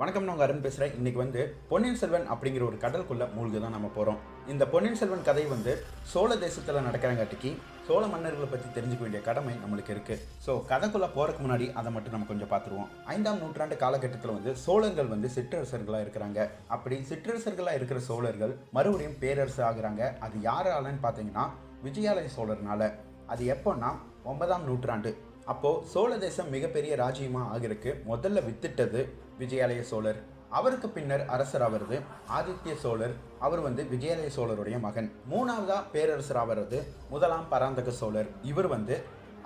வணக்கம் நான் அருண் பேசுகிறேன் இன்றைக்கி வந்து பொன்னியின் செல்வன் அப்படிங்கிற ஒரு கடலுக்குள்ளே மூழ்கி தான் நம்ம போகிறோம் இந்த பொன்னியின் செல்வன் கதை வந்து சோழ தேசத்தில் நடக்கிறங்காட்டிக்கு சோழ மன்னர்களை பற்றி தெரிஞ்சுக்க வேண்டிய கடமை நம்மளுக்கு இருக்குது ஸோ கதைக்குள்ளே போகிறதுக்கு முன்னாடி அதை மட்டும் நம்ம கொஞ்சம் பார்த்துருவோம் ஐந்தாம் நூற்றாண்டு காலகட்டத்தில் வந்து சோழர்கள் வந்து சிற்றரசர்களாக இருக்கிறாங்க. அப்படி சிற்றரசர்களாக இருக்கிற சோழர்கள் மறுபடியும் பேரரசு ஆகுறாங்க. அது யாராலன்னு பார்த்தீங்கன்னா விஜயாலய சோழர்னால. அது எப்போன்னா ஒன்பதாம் நூற்றாண்டு. அப்போது சோழ தேசம் மிகப்பெரிய ராஜ்யமாக ஆகிறதுக்கு முதல்ல வித்திட்டது விஜயாலய சோழர். அவருக்கு பின்னர் அரசர் ஆவறது ஆதித்ய சோழர். அவர் வந்து விஜயாலய சோழருடைய மகன். மூணாவதா பேரரசர் ஆவறது முதலாம் பராந்தக சோழர். இவர் வந்து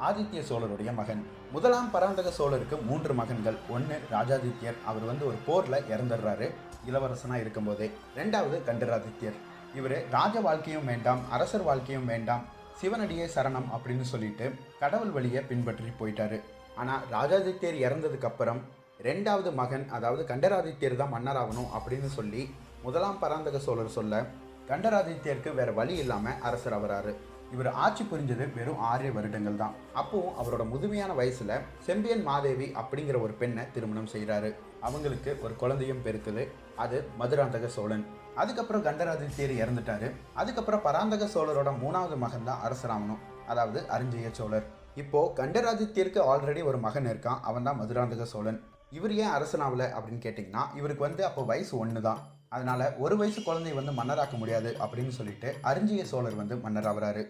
ஆதித்ய சோழருடைய மகன். முதலாம் பராந்தக சோழருக்கு மூன்று மகன்கள். ஒன்று ராஜாதித்யர். அவர் வந்து ஒரு போரில் இறந்துடுறாரு. இளவரசனாக இருக்கும்போதே. ரெண்டாவது கண்டராதித்யர். இவர் ராஜ வாழ்க்கையும் வேண்டாம் அரசர் வாழ்க்கையும் வேண்டாம். சிவனடியே சரணம் அப்படின்னு சொல்லிட்டு கடவுள் வழியை பின்பற்றி போயிட்டாரு. ஆனால் ராஜாதித்யர் இறந்ததுக்கு அப்புறம் ரெண்டாவது மகன் அதாவது கண்டராதித்யர் தான் மன்னராகணும் அப்படின்னு சொல்லி முதலாம் பராந்தக சோழர் சொல்ல கண்டராதித்யருக்கு வேற வழி இல்லாமல் அரசர் ஆவறாரு. இவர் ஆட்சி புரிஞ்சது வெறும் ஆறு வருடங்கள் தான். அப்போவும் அவரோட முதுமையான வயசில் செம்பியன் மாதேவி அப்படிங்கிற ஒரு பெண்ணை திருமணம் செய்கிறாரு அவங்களுக்கு ஒரு குழந்தையும் பிறக்குது அது மதுராந்தக சோழன். அதுக்கப்புறம் கண்டராதித்யர் இறந்துட்டாரு. அதுக்கப்புறம் பராந்தக சோழரோட மூணாவது மகன் தான் அரசராமனும் அதாவது அரிஞ்சய சோழர். இப்போ கண்டராதித்யருக்கு ஆல்ரெடி ஒரு மகன் இருக்கான். அவன் தான் மதுராந்தக சோழன். இவர் ஏன் அரசனாவில் அப்படின்னு கேட்டிங்கன்னா இவருக்கு வந்து அப்போ வயசு ஒன்று தான் அதனால் ஒரு வயசு குழந்தை வந்து மன்னராக்க முடியாது அப்படின்னு சொல்லிட்டு அரிஞ்சிய சோழர் வந்து மன்னர் ஆகிறாரு.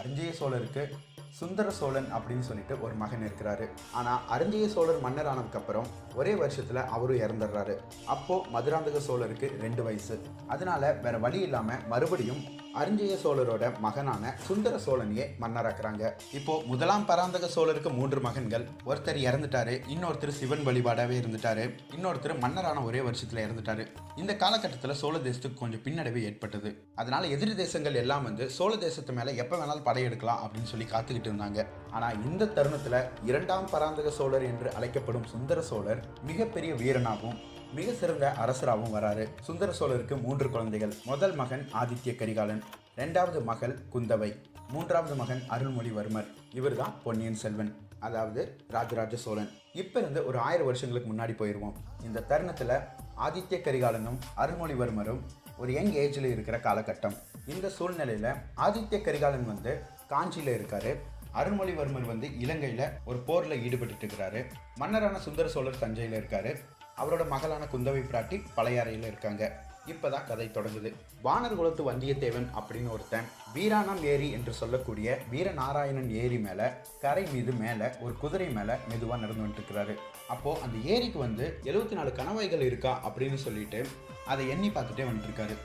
அரிஞ்சிய சோழருக்கு சுந்தர சோழன் அப்படின்னு சொல்லிட்டு ஒரு மகன் இருக்கிறாரு. ஆனால் அரிஞ்சிய சோழர் மன்னர் ஆனதுக்கப்புறம் ஒரே வருஷத்தில் அவரும் இறந்துடுறாரு. அப்போது மதுராந்தக சோழருக்கு ரெண்டு வயசு. அதனால வேற வழி இல்லாமல் மறுபடியும் அரிஞ்சய சோழரோட மகனான சுந்தர சோழனையே மன்னராக்குறாங்க. இப்போ முதலாம் பராந்தக சோழருக்கு மூன்று மகன்கள். ஒருத்தர் இறந்துட்டாரு இன்னொருத்தர் சிவன் வழிபாடாவே இருந்துட்டாரு இன்னொருத்தர் மன்னரான ஒரே வருஷத்துல இறந்துட்டாரு. இந்த காலகட்டத்தில் சோழ தேசத்துக்கு கொஞ்சம் பின்னடைவு ஏற்பட்டது. அதனால எதிரி தேசங்கள் எல்லாம் வந்து சோழ தேசத்து மேல எப்ப வேணாலும் படையெடுக்கலாம் அப்படின்னு சொல்லி காத்துக்கிட்டு இருந்தாங்க. ஆனா இந்த தருணத்துல இரண்டாம் பராந்தக சோழர் என்று அழைக்கப்படும் சுந்தர சோழர் மிகப்பெரிய வீரனாகவும் மிக சிறந்த அரசராகவும் வராரு. சுந்தர சோழருக்கு மூன்று குழந்தைகள் முதல் மகன் ஆதித்ய கரிகாலன் ரெண்டாவது மகள் குந்தவை மூன்றாவது மகன் அருள்மொழிவர்மர். இவர்தான் பொன்னியின் செல்வன் அதாவது ராஜராஜ சோழன். இப்போ இருந்து ஒரு ஆயிரம் வருஷங்களுக்கு முன்னாடி போயிடுவோம் இந்த தருணத்தில் ஆதித்ய கரிகாலனும் அருள்மொழிவர்மரும் ஒரு யங் ஏஜில் இருக்கிற காலகட்டம். இந்த சூழ்நிலையில் ஆதித்ய கரிகாலன் வந்து காஞ்சியில் இருக்காரு. அருள்மொழிவர்மர் வந்து இலங்கையில் ஒரு போரில் ஈடுபட்டு இருக்கிறாரு. மன்னரான சுந்தர சோழர் தஞ்சையில் இருக்காரு. அவரோட மகளான குந்தவை பிராட்டி பழையாறையில் இருக்காங்க. இப்போதான் கதை தொடங்குது. வானர் குலத்து வந்தியத்தேவன் அப்படின்னு ஒருத்தன் வீராணம் ஏரி என்று சொல்லக்கூடிய வீரநாராயணன் ஏரி மேலே கரை மீது மேலே ஒரு குதிரை மேலே மெதுவாக நடந்து வந்துட்டுருக்கிறாரு அப்போது அந்த ஏரிக்கு வந்து எழுபத்தி நாலு கணவாய்கள் இருக்கா அப்படின்னு சொல்லிட்டு அதை எண்ணி பார்த்துட்டே வந்துட்டுருக்காரு.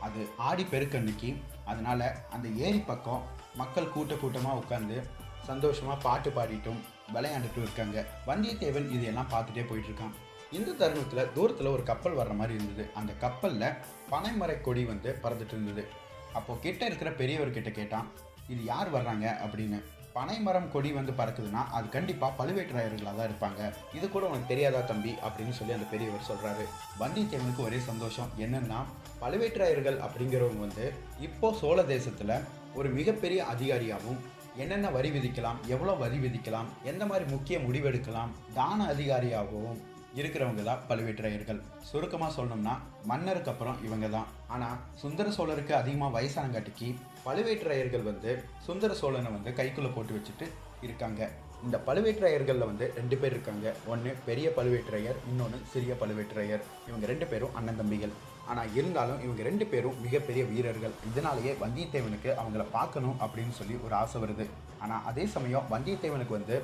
அது ஆடி பெருக்கன்னைக்கு அதனால் அந்த ஏரி பக்கம் மக்கள் கூட்ட கூட்டமாக உட்காந்து சந்தோஷமாக பாட்டு பாடிட்டும் விளையாண்டுட்டும் இருக்காங்க. வந்தியத்தேவன் இதையெல்லாம் பார்த்துட்டே போயிட்டுருக்கான். இந்த தருணத்தில் தூரத்தில் ஒரு கப்பல் வர்ற மாதிரி இருந்தது. அந்த கப்பலில் பனைமரை கொடி வந்து பறந்துட்டு இருந்தது. அப்போ கிட்ட இருக்கிற பெரியவர்கிட்ட கேட்டான் இது யார் வர்றாங்க? அப்படின்னு. பனைமரம் கொடி வந்து பறக்குதுன்னா அது கண்டிப்பாக பழுவேட்டராயர்களாக தான் இருப்பாங்க. இது கூட உனக்கு தெரியாதா தம்பி? அப்படின்னு சொல்லி அந்த பெரியவர் சொல்கிறாரு வந்தியத்தேவனுக்கு ஒரே சந்தோஷம் என்னென்னா பழுவேற்றாயர்கள் அப்படிங்கிறவங்க வந்து இப்போது சோழ தேசத்தில் ஒரு மிகப்பெரிய அதிகாரியாகவும் என்னென்ன வரி விதிக்கலாம் எவ்வளோ வரி விதிக்கலாம் எந்த மாதிரி முக்கிய முடிவெடுக்கலாம் தான அதிகாரியாகவும் இருக்கிறவங்க தான் பழுவேட்டரையர்கள். சுருக்கமாக சொல்லணும்னா மன்னருக்கு அப்புறம் இவங்க தான். ஆனால் சுந்தர சோழருக்கு அதிகமாக வயசானங்காட்டிக்கு பழுவேட்டரையர்கள் வந்து சுந்தர சோழனை வந்து கைக்குள்ளே போட்டு வச்சுட்டு இருக்காங்க. இந்த பழுவேட்டரையர்களில் வந்து ரெண்டு பேர் இருக்காங்க. ஒன்று பெரிய பழுவேட்டரையர் இன்னொன்று சிறிய பழுவேட்டரையர். இவங்க ரெண்டு பேரும் அண்ணன் தம்பிகள். ஆனால் இருந்தாலும் இவங்க ரெண்டு பேரும் மிகப்பெரிய வீரர்கள். இதனாலேயே வந்தியத்தேவனுக்கு அவங்கள பார்க்கணும் அப்படின்னு சொல்லி ஒரு ஆசை வருது. ஆனால் அதே சமயம் வந்தியத்தேவனுக்கு வந்து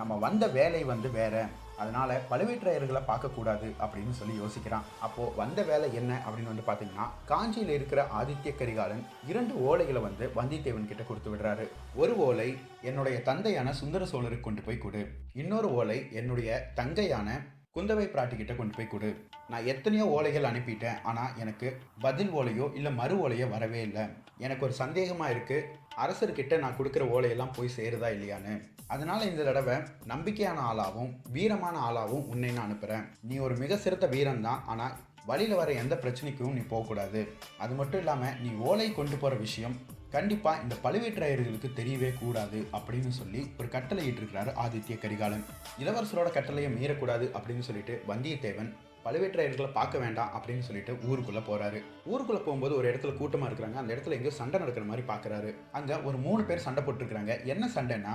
நம்ம வந்த வேலை வந்து வேறு. அதனால் பழுவேற்றையர்களை பார்க்கக்கூடாது அப்படின்னு சொல்லி யோசிக்கிறான். அப்போது வந்த வேலை என்ன அப்படின்னு வந்து பார்த்தீங்கன்னா காஞ்சியில் இருக்கிற ஆதித்ய கரிகாலன் இரண்டு ஓலைகளை வந்து வந்தியத்தேவன் கிட்ட கொடுத்து விடுறாரு. ஒரு ஓலை என்னுடைய தந்தையான சுந்தர சோழருக்கு கொண்டு போய் கொடு. இன்னொரு ஓலை என்னுடைய தங்கையான குந்தவை பிராட்டி கிட்ட கொண்டு போய் கொடு. நான் எத்தனையோ ஓலைகள் அனுப்பிட்டேன் ஆனால் எனக்கு பதில் ஓலையோ இல்லை மறு ஓலையோ வரவே இல்லை. எனக்கு ஒரு சந்தேகமாக இருக்குது அரசர்கிட்ட நான் கொடுக்குற ஓலையெல்லாம் போய் சேருதா இல்லையான்னு. அதனால இந்த தடவை நம்பிக்கையான ஆளாகவும் வீரமான ஆளாகவும் உன்னை நான் அனுப்புகிறேன் நீ ஒரு மிக சிறந்த வீரன் தான் ஆனால் வழியில் வர எந்த பிரச்சனைக்கும் நீ போகக்கூடாது. அது மட்டும் இல்லாமல் நீ ஓலை கொண்டு போகிற விஷயம் கண்டிப்பாக இந்த பழுவேட்டரையர்களுக்கு தெரியவே கூடாது அப்படின்னு சொல்லி ஒரு கட்டளை இட்டிருக்கிறாரு ஆதித்ய கரிகாலன். இளவரசரோட கட்டளையை மீறக்கூடாது அப்படின்னு சொல்லிட்டு வந்தியத்தேவன் பழுவேற்றையர்களை பார்க்க வேண்டாம் அப்படின்னு சொல்லிட்டு ஊருக்குள்ளே போகிறாரு ஊருக்குள்ளே போகும்போது ஒரு இடத்துல கூட்டமாக இருக்கிறாங்க. அந்த இடத்துல எங்கேயோ சண்டை நடக்கிற மாதிரி பார்க்கறாரு. அங்கே ஒரு மூணு பேர் சண்டை போட்டுருக்குறாங்க. என்ன சண்டைன்னா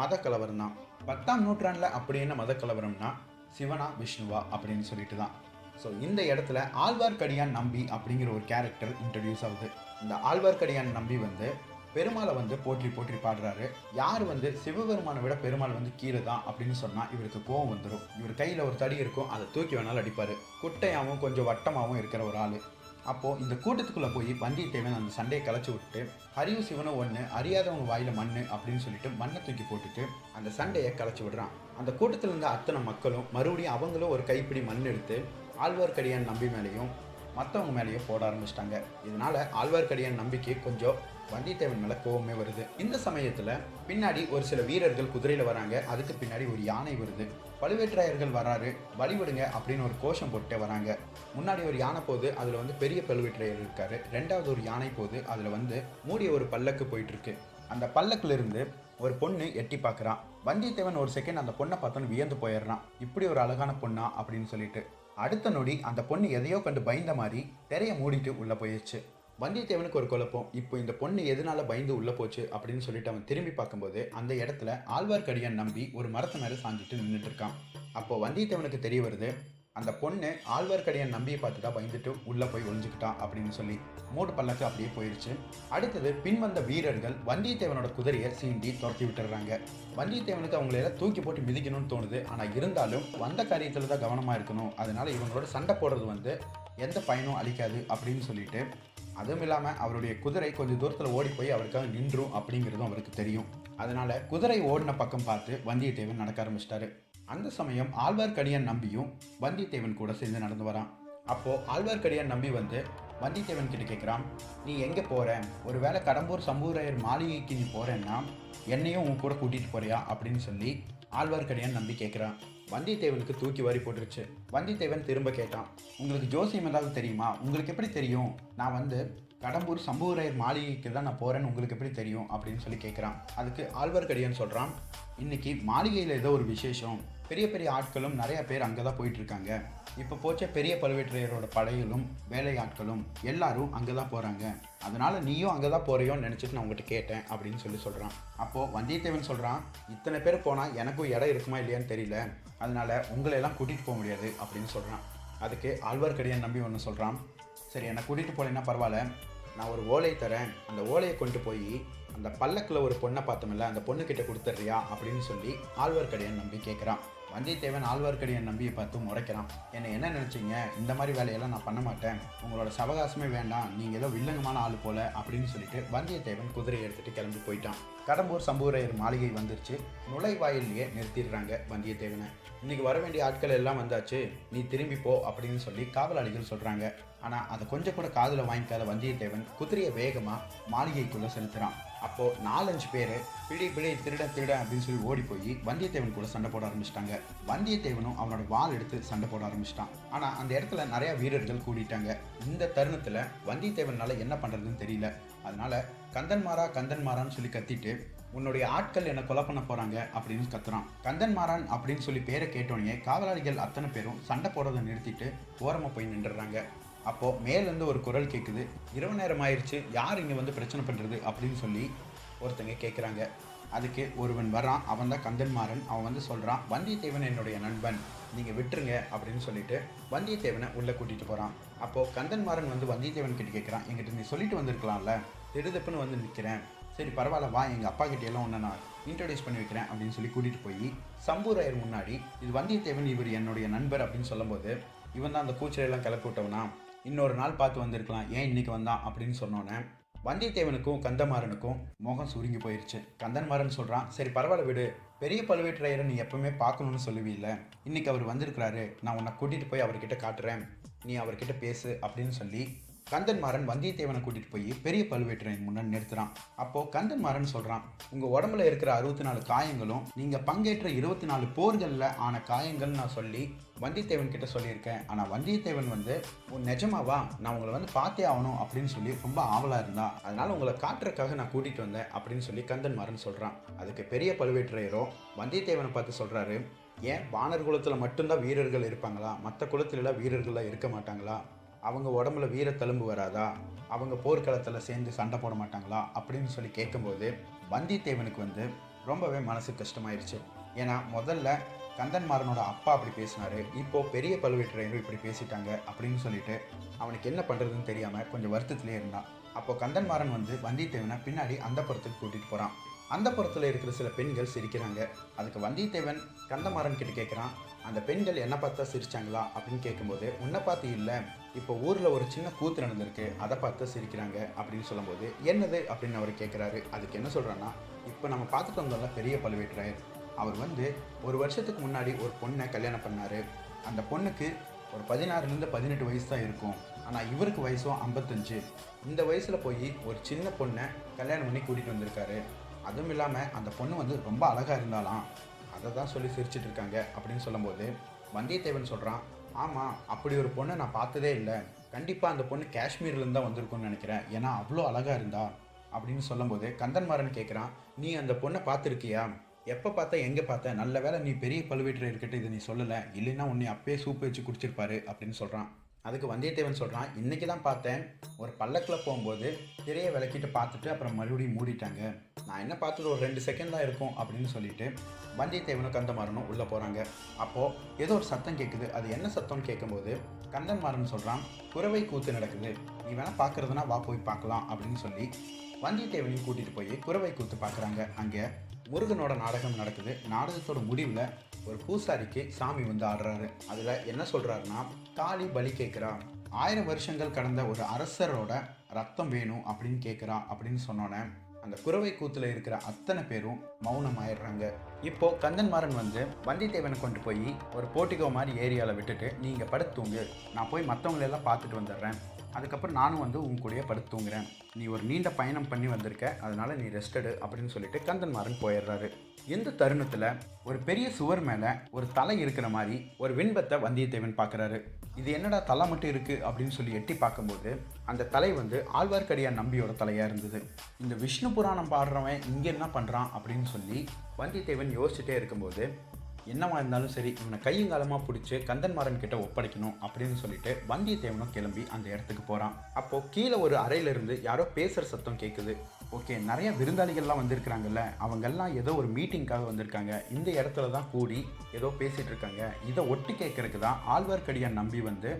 மத கலவரம் தான் பத்தாம் நூற்றாண்டில் அப்படி என்ன மத கலவரம்னா சிவனா விஷ்ணுவா அப்படின்னு சொல்லிட்டு தான் ஸோ இந்த இடத்துல ஆழ்வார்க்கடியான் நம்பி அப்படிங்கிற ஒரு கேரக்டர் இன்ட்ரடியூஸ் ஆகுது. இந்த ஆழ்வார்க்கடியான் நம்பி வந்து பெருமாளை வந்து போற்றி போற்றி பாடுறாரு. யார் வந்து சிவபெருமானை விட பெருமாள் வந்து கீழே தான் அப்படின்னு சொன்னால் இவருக்கு கோவம் வந்துடும் இவர் கையில் ஒரு தடி இருக்கும் அதை தூக்கி வேணாலும் அடிப்பார். குட்டையாகவும் கொஞ்சம் வட்டமாகவும் இருக்கிற ஒரு ஆள். அப்போது இந்த கூட்டத்துக்குள்ளே போய் வந்தியத்தேவன் அந்த சண்டையை கலைச்சி விட்டு அறிவு சிவனும் ஒன்று அறியாதவங்க வாயில் மண் அப்படின்னு சொல்லிட்டு மண்ணை தூக்கி போட்டுட்டு அந்த சண்டையை கலைச்சி விடுறான். அந்த கூட்டத்தில் இருந்த அத்தனை மக்களும் மறுபடியும் அவங்களும் ஒரு கைப்பிடி மண் எடுத்து ஆழ்வார்க்கடியான் நம்பி மேலேயும் மற்றவங்க மேலேயும் போட ஆரம்பிச்சிட்டாங்க. இதனால் ஆழ்வார்க்கடியான் நம்பிக்கை கொஞ்சம் வந்தியத்தேவன் மேலே கோவமே வருது. இந்த சமயத்தில் பின்னாடி ஒரு சில வீரர்கள் குதிரையில் வராங்க. அதுக்கு பின்னாடி ஒரு யானை வருது. பழுவேற்றாயர்கள் வராரு. வழிவிடுங்க அப்படின்னு ஒரு கோஷம் போட்டு வராங்க. முன்னாடி ஒரு யானை போகுது. அதில் வந்து பெரிய பழுவேற்றையர் இருக்காரு. ரெண்டாவது ஒரு யானை போகுது. அதில் வந்து மூடிய ஒரு பல்லக்கு போயிட்டு இருக்கு அந்த பல்லக்கிலிருந்து ஒரு பொண்ணு எட்டி பார்க்குறான் வந்தியத்தேவன் ஒரு செகண்ட் அந்த பொண்ணை பார்த்தோன்னு வியந்து போயிடுறான். இப்படி ஒரு அழகான பொண்ணா? அப்படின்னு சொல்லிட்டு. அடுத்த நொடி அந்த பொண்ணு எதையோ கண்டு பயந்த மாதிரி திரையை மூடிட்டு உள்ளே போயிடுச்சு வந்தியத்தேவனுக்கு ஒரு குழப்பம். இப்போ இந்த பொண்ணு எதனால பயந்து உள்ளே போச்சு அப்படின்னு சொல்லிட்டு அவன் திரும்பி பார்க்கும்போது அந்த இடத்துல ஆழ்வார்க்கடியான் நம்பி ஒரு மரத்து மேலே சாஞ்சிட்டு நின்றுட்டு இருக்கான். அப்போ வந்தியத்தேவனுக்கு தெரிய வருது அந்த பொண்ணு ஆழ்வார்க்கடியான் நம்பியை பார்த்து தான் பயந்துட்டு உள்ளே போய் ஒழிஞ்சுக்கிட்டான் அப்படின்னு சொல்லி மூடு பல்லக்கு அப்படியே போயிடுச்சு அடுத்தது பின்வந்த வீரர்கள் வந்தியத்தேவனோட குதிரையை சீண்டி துரத்தி விட்டுறாங்க. வந்தியத்தேவனுக்கு அவங்கள தூக்கி போட்டு மிதிக்கணும்னு தோணுது. ஆனால் இருந்தாலும் வந்த காரியத்தில் தான் கவனமாக இருக்கணும். அதனால இவங்களோட சண்டை போடுறது வந்து எந்த பயனும் அளிக்காது அப்படின்னு சொல்லிட்டு அதுவும் இல்லாமல் அவருடைய குதிரை கொஞ்சம் தூரத்தில் ஓடி போய் அவருக்காக நின்றும் அப்படிங்கிறதும் அவருக்கு தெரியும். அதனால குதிரை ஓடின பக்கம் பார்த்து வந்தியத்தேவன் நடக்க ஆரம்பிச்சிட்டாரு. அந்த சமயம் ஆழ்வார்க்கடியான் நம்பியும் வந்தியத்தேவன் கூட சேர்ந்து நடந்து வரான். அப்போது ஆழ்வார்க்கடியான் நம்பி வந்து வந்தியத்தேவன் கிட்ட கேட்குறான் நீ எங்கே போகிற ஒரு வேளை கடம்பூர் சம்பூரையர் மாளிகைக்கு நீ போகிறேன்னா என்னையும் உன் கூட கூட்டிகிட்டு போறியா? அப்படின்னு சொல்லி ஆழ்வார்க்கடியான் நம்பி கேட்குறான் வந்தியத்தேவனுக்கு தூக்கி வாரி போட்டுருச்சு. வந்தியத்தேவன் திரும்ப கேட்டான் உங்களுக்கு ஜோசியம் ஏதாவது தெரியுமா? உங்களுக்கு எப்படி தெரியும்? நான் வந்து கடம்பூர் சம்புவரையர் மாளிகைக்கு தான் நான் போகிறேன்னு உங்களுக்கு எப்படி தெரியும்? அப்படின்னு சொல்லி கேட்குறான் அதுக்கு ஆழ்வார்க்கடியான் சொல்கிறான் இன்னைக்கு மாளிகையில் ஏதோ ஒரு விசேஷம். பெரிய பெரிய ஆட்களும் நிறைய பேர் அங்கே தான் போயிட்டுருக்காங்க இப்போ போச்ச பெரிய பழுவேற்றையரோட படைகளும் வேலையாட்களும் எல்லாரும் அங்கே தான் போகிறாங்க அதனால் நீயும் அங்கே தான் போகிறியோன்னு நினச்சிட்டு நான் உங்கள்கிட்ட கேட்டேன் அப்படின்னு சொல்லி சொல்கிறான் அப்போது வந்தியத்தேவன் சொல்கிறான் இத்தனை பேர் போனால் எனக்கும் இடம் இருக்குமா இல்லையான்னு தெரியல. அதனால உங்களை எல்லாம் கூட்டிகிட்டு போக முடியாது அப்படின்னு சொல்கிறான் அதுக்கு ஆழ்வார்க்கடியான் நம்பி ஒன்று சொல்கிறான் சரி என்னை கூட்டிகிட்டு போகலைன்னா பரவாயில்ல. நான் ஒரு ஓலை தரேன். அந்த ஓலையை கொண்டு போய் அந்த பல்லக்கில் ஒரு பொண்ணை பார்த்தோம்ல அந்த பொண்ணுக்கிட்ட கொடுத்துட்றியா? அப்படின்னு சொல்லி ஆழ்வார்க்கடியான் நம்பி கேட்குறான் வந்தியத்தேவன் ஆழ்வார்க்கடியை நம்பியை பார்த்து முறைக்கிறான். என்னை என்ன நினச்சிங்க? இந்த மாதிரி வேலையெல்லாம் நான் பண்ண மாட்டேன். உங்களோட சவகாசமே வேண்டாம். நீங்கள் ஏதோ வில்லங்கமான ஆள் போல அப்படின்னு சொல்லிட்டு வந்தியத்தேவன் குதிரையை எடுத்துகிட்டு கிளம்பி போயிட்டான். கடம்பூர் சம்பூரையர் மாளிகை வந்துருச்சு. நுழைவாயிலேயே நிறுத்திடுறாங்க வந்தியத்தேவனை இன்னைக்கு வர வேண்டிய ஆட்கள் எல்லாம் வந்தாச்சு. நீ திரும்பி போ அப்படின்னு சொல்லி காவலாளிகள் சொல்கிறாங்க ஆனால் அதை கொஞ்சம் கூட காதில் வாங்கிக்காத வந்தியத்தேவன் குதிரையை வேகமாக மாளிகைக்குள்ளே செலுத்துகிறான் அப்போது நாலஞ்சு பேர் பிடி பிடி திருட திருட அப்படின்னு சொல்லி ஓடி போய் வந்தியத்தேவன் கூட சண்டை போட ஆரம்பிச்சிட்டாங்க. வந்தியத்தேவனும் அவனோட வால் எடுத்து சண்டை போட ஆரம்பிச்சிட்டான். ஆனால் அந்த இடத்துல நிறையா வீரர்கள் கூடிட்டாங்க. இந்த தருணத்தில் வந்தியத்தேவனால் என்ன பண்ணுறதுன்னு தெரியல. அதனால் கந்தன்மாரா கந்தன்மாரான்னு சொல்லி கத்திட்டு உன்னுடைய ஆட்கள் என்னை கொலை பண்ண போகிறாங்க அப்படின்னு கத்துறான். கந்தன்மாரான் அப்படின்னு சொல்லி பேரை கேட்டோடனே காவலாளிகள் அத்தனை பேரும் சண்டை போடுறதை நிறுத்திட்டு ஓரமாக போய் நின்றுறாங்க அப்போது மேலேருந்து ஒரு குரல் கேட்குது இரவு நேரம் ஆயிடுச்சு யார் இங்கே வந்து பிரச்சனை பண்ணுறது அப்படின்னு சொல்லி ஒருத்தங்க கேட்குறாங்க அதுக்கு ஒருவன் வரான் அவன் தான் கந்தன்மாறன். அவன் வந்து சொல்கிறான் வந்தியத்தேவன் என்னுடைய நண்பன். நீங்கள் விட்டுருங்க அப்படின்னு சொல்லிட்டு வந்தியத்தேவனை உள்ளே கூட்டிகிட்டு போகிறான் அப்போது கந்தன்மாறன் வந்து வந்தியத்தேவன் கிட்ட கேட்குறான் எங்கிட்ட நீ சொல்லிட்டு வந்திருக்கலாம்ல. திடுதப்புன்னு வந்து நிற்கிறேன் சரி பரவாயில்ல வா எங்கள் அப்பா கிட்ட ஒன்று நான் இன்ட்ரடியூஸ் பண்ணி வைக்கிறேன் அப்படின்னு சொல்லி கூட்டிகிட்டு போய் சம்பூராயர் முன்னாடி இது வந்தியத்தேவன் இவர் என்னுடைய நண்பர் அப்படின்னு சொல்லும்போது இவன் தான் அந்த கூச்சலையெல்லாம் கிளப்பி விட்டவனா? இன்னொரு நாள் பார்த்து வந்திருக்கலாம். ஏன் இன்றைக்கி வந்தான்? அப்படின்னு சொன்னோன்னே வந்தியத்தேவனுக்கும் கந்தமாறனுக்கும் முகம் சுருங்கி போயிடுச்சு கந்தன்மாறன் சொல்கிறான் சரி பரவாயில்ல விடு. பெரிய பழுவேற்றையரை நீ எப்பவுமே பார்க்கணும்னு சொல்லுவீல்ல. இன்னைக்கு அவர் வந்திருக்கிறாரு. நான் உன்னை கூட்டிகிட்டு போய் அவர்கிட்ட காட்டுறேன். நீ அவர்கிட்ட பேசு அப்படின்னு சொல்லி கந்தன்மாறன் வந்தியத்தேவனை கூட்டிகிட்டு போய் பெரிய பழுவேட்டரையன் முன்னாடி நிறுத்துறான். அப்போது கந்தன்மாறன் சொல்கிறான் உங்கள் உடம்புல இருக்கிற அறுபத்தி நாலு காயங்களும் நீங்கள் பங்கேற்ற இருபத்தி நாலு போர்களில் ஆன காயங்கள் நான் சொல்லி வந்தியத்தேவன் கிட்ட சொல்லியிருக்கேன். ஆனால் வந்தியத்தேவன் வந்து உன் நிஜமாவா? நான் உங்களை வந்து பார்த்தே ஆகணும் அப்படின்னு சொல்லி ரொம்ப ஆவலாக இருந்தா அதனால் உங்களை காட்டுறதுக்காக நான் கூட்டிகிட்டு வந்தேன் அப்படின்னு சொல்லி கந்தன்மாறன் சொல்கிறான் அதுக்கு பெரிய பழுவேட்டரையரும் வந்தியத்தேவனை பார்த்து சொல்கிறாரு ஏன் வானர் குலத்தில் மட்டும்தான் வீரர்கள் இருப்பாங்களா? மற்ற குலத்திலலாம் வீரர்கள்லாம் இருக்க மாட்டாங்களா? அவங்க உடம்புல வீர தழும்பு வராதா? அவங்க போர்க்களத்தில் சேர்ந்து சண்டை போட மாட்டாங்களா? அப்படின்னு சொல்லி கேட்கும்போது வந்தியத்தேவனுக்கு வந்து ரொம்பவே மனசு கஷ்டமாயிருச்சு. ஏன்னா முதல்ல கந்தன்மாறனோட அப்பா அப்படி பேசினாரு. இப்போ பெரிய பழுவேட்டரையரும் இப்படி பேசிட்டாங்க அப்படின்னு சொல்லிட்டு அவனுக்கு என்ன பண்ணுறதுன்னு தெரியாமல் கொஞ்சம் வருத்தத்திலே இருந்தான். அப்போ கந்தன்மாறன் வந்து வந்தியத்தேவனை பின்னாடி அந்த புறத்துக்கு கூட்டிகிட்டு போகிறான் அந்த புறத்தில் இருக்கிற சில பெண்கள் சிரிக்கிறாங்க. அதுக்கு வந்தியத்தேவன் கந்தமாறன் கிட்ட கேட்குறான் அந்த பெண்கள் என்ன பார்த்தா சிரிச்சாங்களா? அப்படின்னு கேட்கும்போது உன்னை பார்த்து இல்லை. இப்போ ஊரில் ஒரு சின்ன கூத்து நடந்திருக்கு. அதை பார்த்து சிரிக்கிறாங்க அப்படின்னு சொல்லும்போது என்னது? அப்படின்னு அவர் கேட்குறாரு அதுக்கு என்ன சொல்கிறான்னா இப்போ நம்ம பார்த்துட்டு வந்தோம்ல பெரிய பழுவேட்டரையர். அவர் வந்து ஒரு வருஷத்துக்கு முன்னாடி ஒரு பொண்ணை கல்யாணம் பண்ணார். அந்த பொண்ணுக்கு ஒரு பதினாறுலேருந்து பதினெட்டு வயசு தான் இருக்கும். ஆனால் இவருக்கு வயசும் ஐம்பத்தஞ்சு. இந்த வயசில் போய் ஒரு சின்ன பொண்ணை கல்யாணம் பண்ணி கூட்டிகிட்டு வந்திருக்காரு. அதுவும் இல்லாமல் அந்த பொண்ணு வந்து ரொம்ப அழகாக இருந்தாலாம் அதை தான் சொல்லி சிரிச்சிட்டு இருக்காங்க அப்படின்னு சொல்லும்போது வந்தியத்தேவன் சொல்கிறான் ஆமாம் அப்படி ஒரு பொண்ணை நான் பார்த்ததே இல்லை. கண்டிப்பாக அந்த பொண்ணு காஷ்மீர்லேருந்து தான் வந்திருக்கும்னு நினைக்கிறேன். ஏன்னா அவ்வளோ அழகாக இருந்தா அப்படின்னு சொல்லும்போது கந்தன்மாரன் கேட்குறான் நீ அந்த பொண்ணை பார்த்துருக்கியா? எப்போ பார்த்தா எங்கே பார்த்த? நல்ல வேளை நீ பெரிய பழுவேட்டரை இருக்கட்டும் இதை நீ சொல்லலை. இல்லைன்னா உன்னை அப்பயே சூப்பு வச்சு குடிச்சிருப்பாரு அப்படின்னு சொல்கிறான் அதுக்கு வந்தியத்தேவன் சொல்கிறான் இன்றைக்கி தான் பார்த்தேன். ஒரு பல்லக்கில் போகும்போது திரையை விளக்கிட்டு பார்த்துட்டு அப்புறம் மறுபடியும் மூடிட்டாங்க. நான் என்ன பார்த்தது ஒரு ரெண்டு செகண்ட் தான் இருக்கும் அப்படின்னு சொல்லிட்டு வந்தியத்தேவனும் கந்தமாறனும் உள்ளே போகிறாங்க அப்போது ஏதோ ஒரு சத்தம் கேட்குது அது என்ன சத்தம்னு கேட்கும்போது கந்தன்மாறன் சொல்கிறான் குறவை கூத்து நடக்குது. நீ வேணால் பார்க்குறதுனா வா போய் பார்க்கலாம் அப்படின்னு சொல்லி வந்தியத்தேவனையும் கூட்டிகிட்டு போய் குறவை கூத்து பார்க்குறாங்க. அங்கே முருகனோட நாடகம் நடக்குது. நாடகத்தோட முடிவில் ஒரு பூசாரிக்கு சாமி வந்து ஆடுறாரு. அதில் என்ன சொல்கிறாருன்னா தாலி பலி கேட்குறான். ஆயிரம் வருஷங்கள் கடந்த ஒரு அரசரோட ரத்தம் வேணும் அப்படின்னு கேட்குறா அப்படின்னு சொன்னோன்னே அந்த குறவை கூத்துல இருக்கிற அத்தனை பேரும் மௌனம் ஆயிடுறாங்க இப்போ கந்தன்மாறன் வந்து வந்தியத்தேவனை கொண்டு போய் ஒரு போட்டிகோ மாதிரி ஏரியாவில் விட்டுட்டு நீங்கள் படுத்துங்க நான் போய் மற்றவங்களெல்லாம் பார்த்துட்டு வந்துடுறேன். அதுக்கப்புறம் நானும் வந்து உன் கூடயே படுத்து தூங்குறேன். நீ ஒரு நீண்ட பயணம் பண்ணி வந்திருக்க. அதனால் நீ ரெஸ்டடு அப்படின்னு சொல்லிட்டு கந்தன்மாரன் போயிடுறாரு. எந்த தருணத்தில் ஒரு பெரிய சுவர் மேலே ஒரு தலை இருக்கிற மாதிரி ஒரு விண்பத்தை வந்தியத்தேவன் பார்க்குறாரு இது என்னடா தலை மட்டும் இருக்குது அப்படின்னு சொல்லி எட்டி பார்க்கும்போது அந்த தலை வந்து ஆழ்வார்க்கடியான் நம்பியோட தலையாக இருந்தது. இந்த விஷ்ணு புராணம் பாடுறவன் இங்கே என்ன பண்ணுறான் அப்படின்னு சொல்லி வந்தியத்தேவன் யோசிச்சுட்டே இருக்கும்போது என்னவா இருந்தாலும் சரி இவனை கையும் காலமாக பிடிச்சி கந்தன்மாறன் கிட்ட ஒப்படைக்கணும் அப்படின்னு சொல்லிட்டு வந்தியத்தேவனும் கிளம்பி அந்த இடத்துக்கு போகிறான் அப்போது கீழே ஒரு அறையிலிருந்து யாரோ பேசுகிற சத்தம் கேட்குது ஓகே நிறைய விருந்தாளிகள்லாம் வந்திருக்கிறாங்கல்ல அவங்கெல்லாம் ஏதோ ஒரு மீட்டிங்காக வந்திருக்காங்க. இந்த இடத்துல தான் கூடி ஏதோ பேசிகிட்டு இருக்காங்க. இதை ஒட்டு கேட்கறதுக்கு தான் ஆழ்வார்க்கடியான் நம்பி வந்து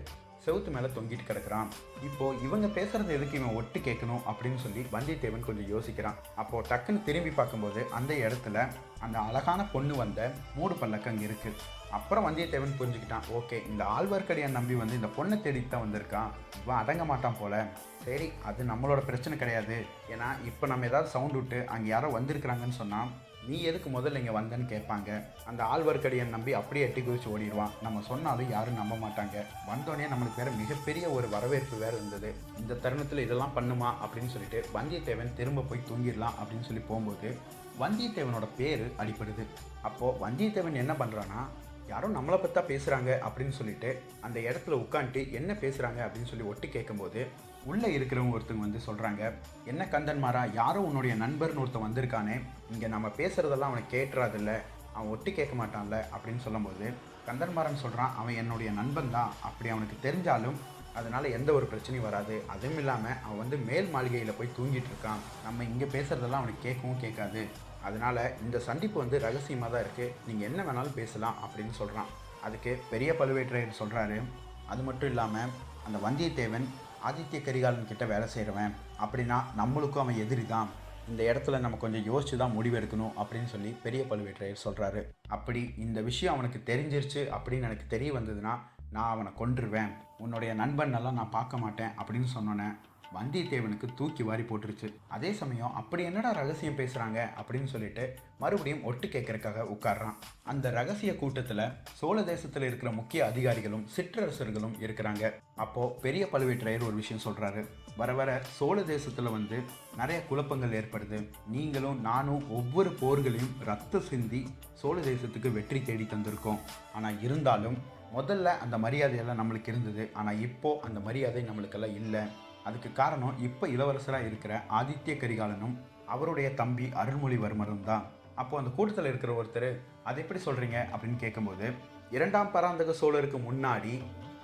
செவுத்து மேலே தொங்கிட்டு கிடக்குறான். இப்போ இவங்க பேசுறது எதுக்கு இவன் ஒட்டு கேட்கணும் அப்படின்னு சொல்லி வந்தியத்தேவன் கொஞ்சம் யோசிக்கிறான். அப்போ டக்குன்னு திரும்பி பார்க்கும்போது அந்த இடத்துல அந்த அழகான பொண்ணு வந்த மூடு பல்லக்கு அங்கே இருக்குது அப்புறம் வந்தியத்தேவன் புரிஞ்சுக்கிட்டான் ஓகே இந்த ஆழ்வார்க்கடியான் நம்பி வந்து இந்த பொண்ணை தேடித்தான் வந்திருக்கான். இவன் அடங்க மாட்டான் போல. சரி அது நம்மளோட பிரச்சனை கிடையாது. ஏன்னா இப்போ நம்ம ஏதாவது சவுண்ட் விட்டு அங்கே யாரோ வந்திருக்கிறாங்கன்னு சொன்னால் நீ எதுக்கு முதல்ல இங்கே வந்தேன்னு கேட்பாங்க. அந்த ஆழ்வார்க்கடியன் நம்பி அப்படியே எட்டி குதிச்சு ஓடிடுவான். நம்ம சொன்னாலும் யாரும் நம்ப மாட்டாங்க. வந்தோடனே நம்மளுக்கு வேறு மிகப்பெரிய ஒரு வரவேற்பு வேறு இருந்தது. இந்த தருணத்தில் இதெல்லாம் பண்ணுமா அப்படின்னு சொல்லிட்டு வந்தியத்தேவன் திரும்ப போய் தூங்கிடலாம் அப்படின்னு சொல்லி போகும்போது வந்தியத்தேவனோட பேர் அடிப்படுது அப்போது வந்தியத்தேவன் என்ன பண்ணுறான்னா யாரோ நம்மளை பற்றா பேசுகிறாங்க அப்படின்னு சொல்லிட்டு அந்த இடத்துல உட்காந்துட்டு என்ன பேசுகிறாங்க அப்படின்னு சொல்லி ஒட்டு கேட்கும்போது உள்ளே இருக்கிறவங்க ஒருத்தவங்க வந்து சொல்கிறாங்க என்ன கந்தன்மாரா யாரோ உன்னுடைய நண்பர்னு ஒருத்தன் வந்திருக்கானே இங்கே நம்ம பேசுகிறதெல்லாம் அவனை கேட்டுறாதில்ல அவன் ஒட்டு கேட்க மாட்டான்ல அப்படின்னு சொல்லும்போது கந்தன்மாரன் சொல்கிறான் அவன் என்னுடைய நண்பன் தான் அப்படி அவனுக்கு தெரிஞ்சாலும் அதனால் எந்த ஒரு பிரச்சனையும் வராது அதுவும் இல்லாமல் அவன் வந்து மேல் மாளிகையில் போய் தூங்கிட்டு இருக்கான் நம்ம இங்கே பேசுகிறதெல்லாம் அவனுக்கு கேட்கவும் கேட்காது அதனால் இந்த சந்திப்பு வந்து ரகசியமாக தான் இருக்குது நீங்கள் என்ன வேணாலும் பேசலாம் அப்படின்னு சொல்கிறான் அதுக்கு பெரிய பழுவேற்றையர் சொல்கிறாரு அது மட்டும் இல்லாமல் அந்த வந்தியத்தேவன் ஆதித்ய கரிகாலன் கிட்ட வேலை செய்கிறவன் அப்படின்னா நம்மளுக்கும் அவன் எதிரி தான். இந்த இடத்துல நம்ம கொஞ்சம் யோசிச்சு தான் முடிவெடுக்கணும் அப்படின்னு சொல்லி பெரிய பழுவேட்டரையர் சொல்கிறாரு அப்படி இந்த விஷயம் அவனுக்கு தெரிஞ்சிருச்சு அப்படின்னு எனக்கு தெரிய வந்ததுன்னா நான் அவனை கொன்றுவேன் உன்னுடைய நண்பன் நல்லா நான் பார்க்க மாட்டேன் அப்படின்னு சொன்னோன்னே வந்தியத்தேவனுக்கு தூக்கி வாரி போட்டுருச்சு. அதே சமயம் அப்படி என்னடா ரகசியம் பேசுகிறாங்க அப்படின்னு சொல்லிட்டு மறுபடியும் ஒட்டு கேட்கறக்காக உட்கார்றான். அந்த ரகசிய கூட்டத்தில் சோழ தேசத்தில் இருக்கிற முக்கிய அதிகாரிகளும் சிற்றரசர்களும் இருக்கிறாங்க. அப்போது பெரிய பழுவேற்றையர் ஒரு விஷயம் சொல்கிறாரு வர வர சோழ தேசத்தில் வந்து நிறைய குழப்பங்கள் ஏற்படுது. நீங்களும் நானும் ஒவ்வொரு போர்களையும் ரத்த சிந்தி சோழ தேசத்துக்கு வெற்றி தேடி தந்திருக்கோம். ஆனால் இருந்தாலும் முதல்ல அந்த மரியாதையெல்லாம் நம்மளுக்கு இருந்தது. ஆனால் இப்போது அந்த மரியாதை நம்மளுக்கெல்லாம் இல்லை. அதுக்கு காரணம் இப்போ இளவரசராக இருக்கிற ஆதித்ய கரிகாலனும் அவருடைய தம்பி அருள்மொழிவர்மரும் தான். அப்போது அந்த கூட்டத்தில் இருக்கிற ஒருத்தர் அது எப்படி சொல்கிறீங்க அப்படின்னு கேட்கும்போது இரண்டாம் பராந்தக சோழருக்கு முன்னாடி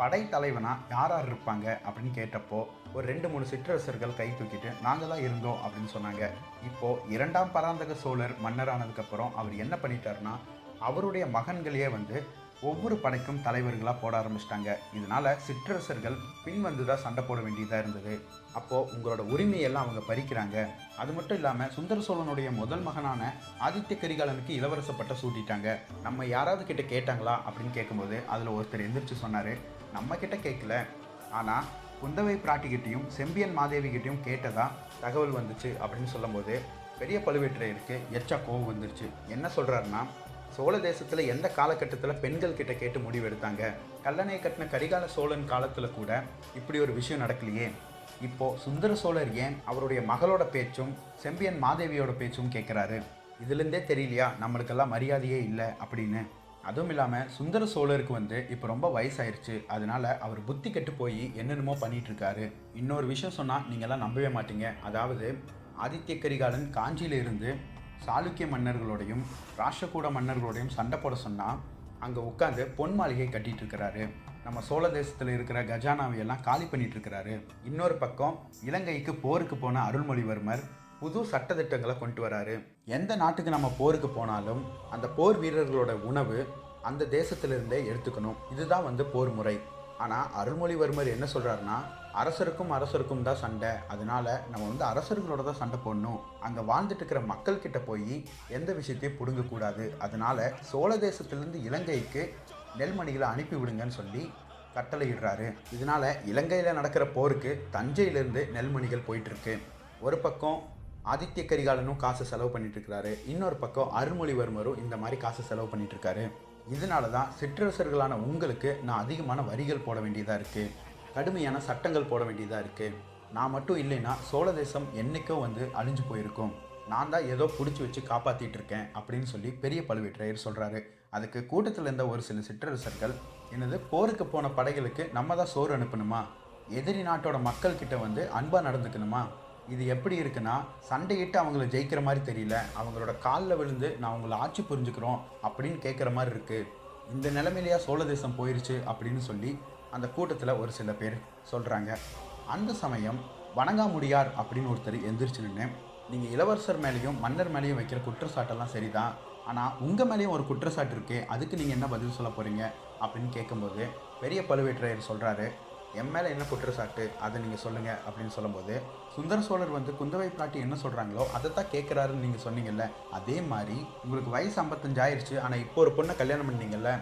படைத்தலைவனாக யார் யார் இருப்பாங்க? அப்படின்னு கேட்டப்போ ஒரு ரெண்டு மூணு சிற்றரசர்கள் கை தூக்கிட்டு நாங்கள் தான் இருந்தோம் அப்படின்னு சொன்னாங்க. இப்போது இரண்டாம் பராந்தக சோழர் மன்னரானதுக்கப்புறம் அவர் என்ன பண்ணிட்டாருன்னா அவருடைய மகன்களையே வந்து ஒவ்வொரு படைக்கும் தலைவர்களாக போட ஆரம்பிச்சிட்டாங்க. இதனால் சிற்றரசர்கள் பின்வந்து தான் சண்டை போட வேண்டியதாக இருந்தது. அப்போது உங்களோட உரிமையெல்லாம் அவங்க பறிக்கிறாங்க. அது மட்டும் இல்லாமல் சுந்தர சோழனுடைய முதல் மகனான ஆதித்ய கரிகாலனுக்கு இளவரச பட்டை சூட்டிட்டாங்க. நம்ம யாராவது கிட்ட கேட்டாங்களா அப்படின்னு கேட்கும்போது அதில் ஒருத்தர் எந்திரிச்சு சொன்னார் நம்ம கிட்ட கேட்கல ஆனால் குந்தவை பிராட்டிகிட்டையும் செம்பியன் மாதேவி கிட்டையும் கேட்டதா தகவல் வந்துச்சு. அப்படின்னு சொல்லும்போது பெரிய பழுவேற்றையருக்கு எச்சா கோவம் வந்துருச்சு. என்ன சொல்கிறாருன்னா சோழ தேசத்தில் எந்த காலகட்டத்தில் பெண்கள் கிட்ட கேட்டு முடிவெடுத்தாங்க? கல்லணையை கட்டின கரிகால சோழன் காலத்தில் கூட இப்படி ஒரு விஷயம் நடக்கலையே. இப்போது சுந்தர சோழர் ஏன் அவருடைய மகளோட பேச்சும் செம்பியன் மாதேவியோட பேச்சும் கேட்குறாரு இதுலேருந்தே தெரியலையா? நம்மளுக்கெல்லாம் மரியாதையே இல்லை அப்படின்னு. அதுவும் இல்லாமல் சுந்தர சோழருக்கு வந்து இப்போ ரொம்ப வயசாயிருச்சு. அதனால அவர் புத்தி கெட்டு போய் என்னென்னமோ பண்ணிட்டு இருக்காரு இன்னொரு விஷயம் சொன்னால் நீங்கள்லாம் நம்பவே மாட்டீங்க. அதாவது ஆதித்ய கரிகாலன் காஞ்சியில இருந்து சாளுக்கிய மன்னர்களோடையும் ராஷ்டிரகூட மன்னர்களோடையும் சண்டை போட சொன்னால் அங்கே உட்காந்து பொன் மாளிகை கட்டிகிட்டு இருக்கிறாரு. நம்ம சோழ தேசத்தில் இருக்கிற கஜானாவையெல்லாம் காலி பண்ணிட்டு இருக்கிறாரு. இன்னொரு பக்கம் இலங்கைக்கு போருக்கு போன அருள்மொழிவர்மர் புது சட்டத்திட்டங்களை கொண்டு வராரு. எந்த நாட்டுக்கு நம்ம போருக்கு போனாலும் அந்த போர் வீரர்களோட உணவு அந்த தேசத்திலிருந்தே எடுத்துக்கணும். இதுதான் வந்து போர் முறை. ஆனால் அருள்மொழிவர்மர் என்ன சொல்கிறாருன்னா அரசருக்கும் அரசருக்கும் தான் சண்டை. அதனால நம்ம வந்து அரசர்களோட தான் சண்டை போடணும். அங்கே வாழ்ந்துட்டு இருக்கிற மக்கள்கிட்ட போய் எந்த விஷயத்தையும் பிடுங்கக்கூடாது. அதனால சோழ தேசத்துலேருந்து இலங்கைக்கு நெல்மணிகளை அனுப்பி விடுங்கன்னு சொல்லி கட்டளையிடுறாரு. இதனால இலங்கையில் நடக்கிற போருக்கு தஞ்சையிலேருந்து நெல்மணிகள் போயிட்டுருக்கு. ஒரு பக்கம் ஆதித்ய கரிகாலனும் காசு செலவு பண்ணிட்டு இருக்கிறாரு இன்னொரு பக்கம் அருள்மொழிவர்மரும் இந்த மாதிரி காசு செலவு பண்ணிட்டு இருக்காரு இதனால தான் சிற்றரசர்களான உங்களுக்கு நான் அதிகமான வரிகள் போட வேண்டியதாக இருக்குது கடுமையான சட்டங்கள் போட வேண்டியதாக இருக்குது நான் மட்டும் இல்லைன்னா சோழ தேசம் என்னைக்கோ வந்து அழிஞ்சு போயிருக்கும். நான் தான் ஏதோ பிடிச்சி வச்சு காப்பாற்றிட்டு இருக்கேன் அப்படின்னு சொல்லி பெரிய பழுவேற்றையர் சொல்கிறாரு அதுக்கு கூட்டத்தில் இருந்த ஒரு சில சிற்றரசர்கள் என்னது போருக்கு போன படைகளுக்கு நம்ம தான் சோறு அனுப்பணுமா? எதிரி நாட்டோட மக்கள்கிட்ட வந்து அன்பாக நடந்துக்கணுமா? இது எப்படி இருக்குன்னா சண்டையிட்டு அவங்கள ஜெயிக்கிற மாதிரி தெரியல. அவங்களோட காலில் விழுந்து நான் அவங்கள ஆட்சி புரிஞ்சுக்கிறோம் அப்படின்னு கேட்குற மாதிரி இருக்குது இந்த நிலைமையிலையா சோழ தேசம் போயிடுச்சு அப்படின்னு சொல்லி அந்த கூட்டத்தில் ஒரு சில பேர் சொல்கிறாங்க அந்த சமயம் வணங்காமுடியார் அப்படின்னு ஒருத்தர் எந்திரிச்சு நின்று நீங்கள் இளவரசர் மேலேயும் மன்னர் மேலேயும் வைக்கிற குற்றச்சாட்டெல்லாம் சரிதான். ஆனால் உங்கள் மேலேயும் ஒரு குற்றச்சாட்டு இருக்குது அதுக்கு நீங்கள் என்ன பதில் சொல்ல போகிறீங்க அப்படின்னு கேட்கும்போது பெரிய பழுவேற்றையர் சொல்கிறாரு என் மேலே என்ன குற்றச்சாட்டு அதை நீங்கள் சொல்லுங்கள் அப்படின்னு சொல்லும்போது சுந்தர சோழர் வந்து குந்தவை பிராட்டி என்ன சொல்கிறாங்களோ அதை தான் கேட்குறாருன்னு நீங்கள் சொன்னீங்கல்ல அதே மாதிரி உங்களுக்கு வயசு ஐம்பத்தஞ்சு ஆயிடுச்சு ஆனால் இப்போ ஒரு பொண்ணை கல்யாணம் பண்ணீங்கல்ல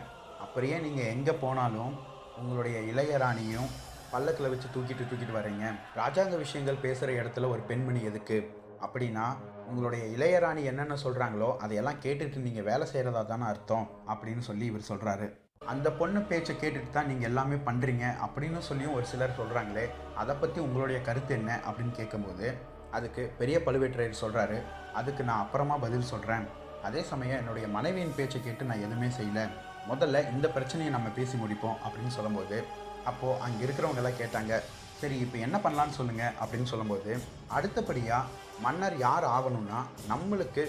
அப்படியே நீங்கள் எங்கே போனாலும் உங்களுடைய இளையராணியும் பல்லக்கில் வச்சு தூக்கிட்டு தூக்கிட்டு வர்றீங்க? ராஜாங்க விஷயங்கள் பேசுகிற இடத்துல ஒரு பெண்மணி எதுக்கு? அப்படின்னா உங்களுடைய இளையராணி என்னென்ன சொல்கிறாங்களோ அதையெல்லாம் கேட்டுட்டு நீங்கள் வேலை செய்கிறதா தானே அர்த்தம் அப்படின்னு சொல்லி இவர் சொல்கிறாரு அந்த பொண்ணு பேச்சை கேட்டுட்டு தான் நீங்கள் எல்லாமே பண்ணுறீங்க அப்படின்னு சொல்லியும் ஒரு சிலர் சொல்கிறாங்களே அதை பற்றி உங்களுடைய கருத்து என்ன அப்படின்னு கேட்கும்போது அதுக்கு பெரிய பழுவேற்றையர் சொல்கிறாரு அதுக்கு நான் அப்புறமா பதில் சொல்கிறேன் அதே சமயம் என்னுடைய மனைவியின் பேச்சை கேட்டு நான் எதுவுமே செய்யலை. முதல்ல இந்த பிரச்சனையை நம்ம பேசி முடிப்போம் அப்படின்னு சொல்லும்போது அப்போது அங்கே இருக்கிறவங்க எல்லாம் கேட்டாங்க சரி இப்போ என்ன பண்ணலான்னு சொல்லுங்கள் அப்படின்னு சொல்லும்போது அடுத்தபடியாக மன்னர் யார் ஆகணும்னா நம்மளுக்கு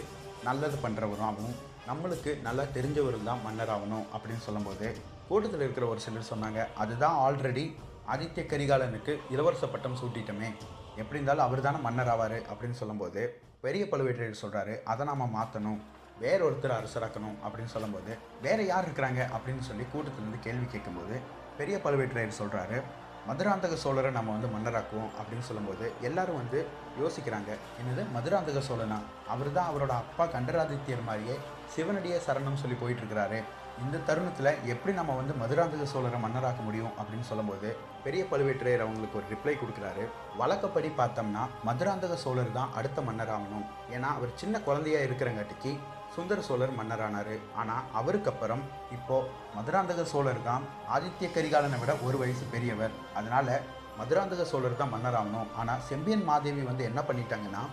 நல்லது பண்ணுறவரும் ஆகும் நம்மளுக்கு நல்லா தெரிஞ்சவரும் தான் மன்னர் ஆகணும் அப்படின்னு சொல்லும்போது கூட்டத்தில் இருக்கிற ஒரு சிலர் சொன்னாங்க அதுதான் ஆல்ரெடி ஆதித்ய கரிகாலனுக்கு இளவரச பட்டம் சூட்டிட்டோமே. எப்படி இருந்தாலும் அவர் தானே மன்னர் ஆவார் அப்படின்னு சொல்லும்போது பெரிய பழுவேட்டரையர் சொல்கிறாரு அதை நாம் மாற்றணும் வேற ஒருத்தர் அரசராக்கணும் அப்படின்னு சொல்லும்போது வேற யார் இருக்கிறாங்க? அப்படின்னு சொல்லி கூட்டத்திலேருந்து கேள்வி கேட்கும்போது பெரிய பழுவேட்டரையர் சொல்கிறாரு மதுராந்தக சோழரை நம்ம வந்து மன்னராக்குவோம் அப்படின்னு சொல்லும்போது எல்லாரும் வந்து யோசிக்கிறாங்க என்னது மதுராந்தக சோழனா? அவர் தான் அவரோட அப்பா கண்டராதித்யர் மாதிரியே சிவனடியே சரணம் சொல்லி போயிட்டுருக்கிறாரு. இந்த தருணத்தில் எப்படி நம்ம வந்து மதுராந்தக சோழரை மன்னராக்க முடியும் அப்படின்னு சொல்லும்போது பெரிய பழுவேற்றையர் அவங்களுக்கு ஒரு ரிப்ளை கொடுக்குறாரு. வழக்கப்படி பார்த்தோம்னா மதுராந்தக சோழர் தான் அடுத்த மன்னராகணும் ஏன்னா அவர் சின்ன குழந்தையா இருக்கிறங்காட்டிக்கு சுந்தர சோழர் மன்னரானார். ஆனால் அவருக்கு அப்புறம் இப்போ மதுராந்தக சோழர் தான் ஆதித்ய கரிகாலனை விட ஒரு வயசு பெரியவர். அதனால் மதுராந்தக சோழர் தான் மன்னராகணும். ஆனால் செம்பியன் மாதேவி வந்து என்ன பண்ணிட்டாங்கன்னா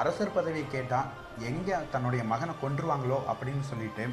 அரசர் பதவியை கேட்டால் எங்கே தன்னுடைய மகனை கொன்றுவாங்களோ அப்படின்னு சொல்லிட்டு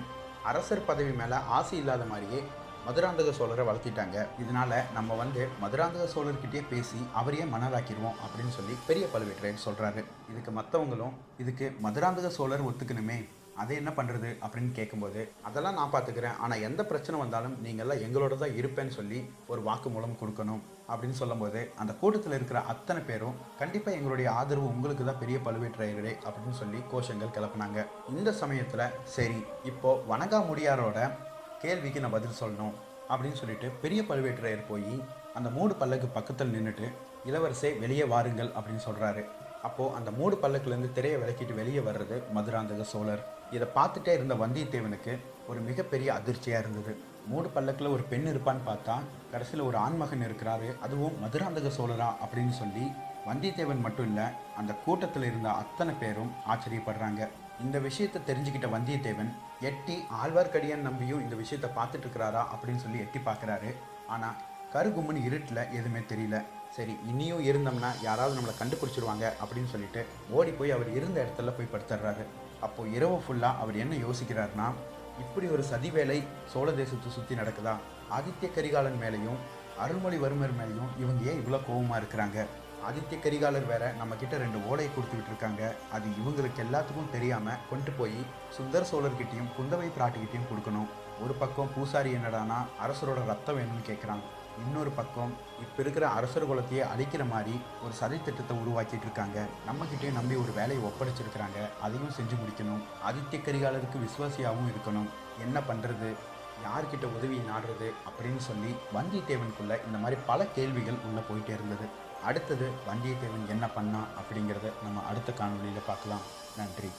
அரசர் பதவி மேலே ஆசை இல்லாத மாதிரியே மதுராந்தக சோழரை வளர்த்திட்டாங்க. இதனால் நம்ம வந்து மதுராந்தக சோழர்கிட்டயே பேசி அவரையே மன்னராக்கிடுவோம் அப்படின்னு சொல்லி பெரிய பழுவேற்றையர் சொல்கிறாரு இதுக்கு மற்றவங்களும் இதுக்கு மதுராந்தக சோழர் ஒத்துக்கணுமே. அதை என்ன பண்ணுறது அப்படின்னு கேட்கும்போது அதெல்லாம் நான் பார்த்துக்கிறேன் ஆனால் எந்த பிரச்சனை வந்தாலும் நீங்கள்லாம் எங்களோட தான் இருப்பேன்னு சொல்லி ஒரு வாக்கு மூலம் கொடுக்கணும். அப்படின்னு சொல்லும்போது அந்த கூட்டத்தில் இருக்கிற அத்தனை பேரும் கண்டிப்பாக எங்களுடைய ஆதரவு உங்களுக்கு தான் பெரிய பழுவேற்றையர்களே அப்படின்னு சொல்லி கோஷங்கள் கிளப்புனாங்க. இந்த சமயத்தில் சரி இப்போ வணங்கா முடியாரோட கேள்விக்கு நான் பதில் சொல்லணும் அப்படின்னு சொல்லிட்டு பெரிய பழுவேற்றையர் போய் அந்த மூடு பல்லக்கு பக்கத்தில் நின்றுட்டு இளவரசே வெளியே வாருங்கள் அப்படின்னு சொல்கிறாரு அப்போது அந்த மூடு பல்லக்குலேருந்து திரையை விளக்கிட்டு வெளியே வர்றது மதுராந்தக சோழர். இதை பார்த்துட்டே இருந்த வந்தியத்தேவனுக்கு ஒரு மிகப்பெரிய அதிர்ச்சியாக இருந்தது. மூடு பல்லக்கில் ஒரு பெண் இருப்பான்னு பார்த்தா கடைசியில் ஒரு ஆண்மகன் இருக்கிறாரு அதுவும் மதுராந்தக சோழரா அப்படின்னு சொல்லி வந்தியத்தேவன் மட்டும் இல்லை அந்த கூட்டத்தில் இருந்த அத்தனை பேரும் ஆச்சரியப்படுறாங்க. இந்த விஷயத்தை தெரிஞ்சுக்கிட்ட வந்தியத்தேவன் எட்டி ஆழ்வார்க்கடியான் நம்பியும் இந்த விஷயத்தை பார்த்துட்டு இருக்கிறாரா அப்படின்னு சொல்லி எட்டி பார்க்குறாரு. ஆனால் கருகும்மன் இருட்டில் எதுவுமே தெரியல. சரி இனியும் இருந்தோம்னா யாராவது நம்மளை கண்டுபிடிச்சிருவாங்க அப்படின்னு சொல்லிட்டு ஓடி போய் அவர் இருந்த இடத்துல போய் படுத்துடுறாரு அப்போது இரவு ஃபுல்லாக அவர் என்ன யோசிக்கிறார்னா இப்படி ஒரு சதி வேலை சோழ தேசத்தை சுற்றி நடக்குதா? ஆதித்ய கரிகாலன் மேலேயும் அருள்மொழிவர்மர் மேலேயும் இவங்க ஏன் இவ்வளோ கோபமாக இருக்கிறாங்க? ஆதித்ய கரிகாலர் வேற நம்ம கிட்ட ரெண்டு ஓலையை கொடுத்துக்கிட்டு இருக்காங்க. அது இவங்களுக்கு எல்லாத்துக்கும் தெரியாம கொண்டு போய் சுந்தர சோழர்கிட்டையும் குந்தவை பிராட்டிக்கிட்டையும் கொடுக்கணும். ஒரு பக்கம் பூசாரி என்னடானா அரசரோட ரத்தம் வேணும்னு கேட்குறான் இன்னொரு பக்கம் இப்போ இருக்கிற அரசர் குலத்தையே அழிக்கிற மாதிரி ஒரு சதி திட்டத்தை உருவாக்கிட்டு இருக்காங்க நம்மக்கிட்டேயும் நம்பி ஒரு வேலையை ஒப்படைச்சிருக்கிறாங்க. அதையும் செஞ்சு முடிக்கணும். ஆதித்ய கரிகாலருக்கு விசுவாசியாகவும் இருக்கணும். என்ன பண்ணுறது யார்கிட்ட உதவியை நாடுறது? அப்படின்னு சொல்லி வந்தியத்தேவனுக்குள்ளே இந்த மாதிரி பல கேள்விகள் உள்ளே போயிட்டே இருந்தது. அடுத்தது வந்தியத்தேவன் என்ன பண்ணா அப்படிங்கிறத நம்ம அடுத்த காணொலியில் பார்க்கலாம். நன்றி.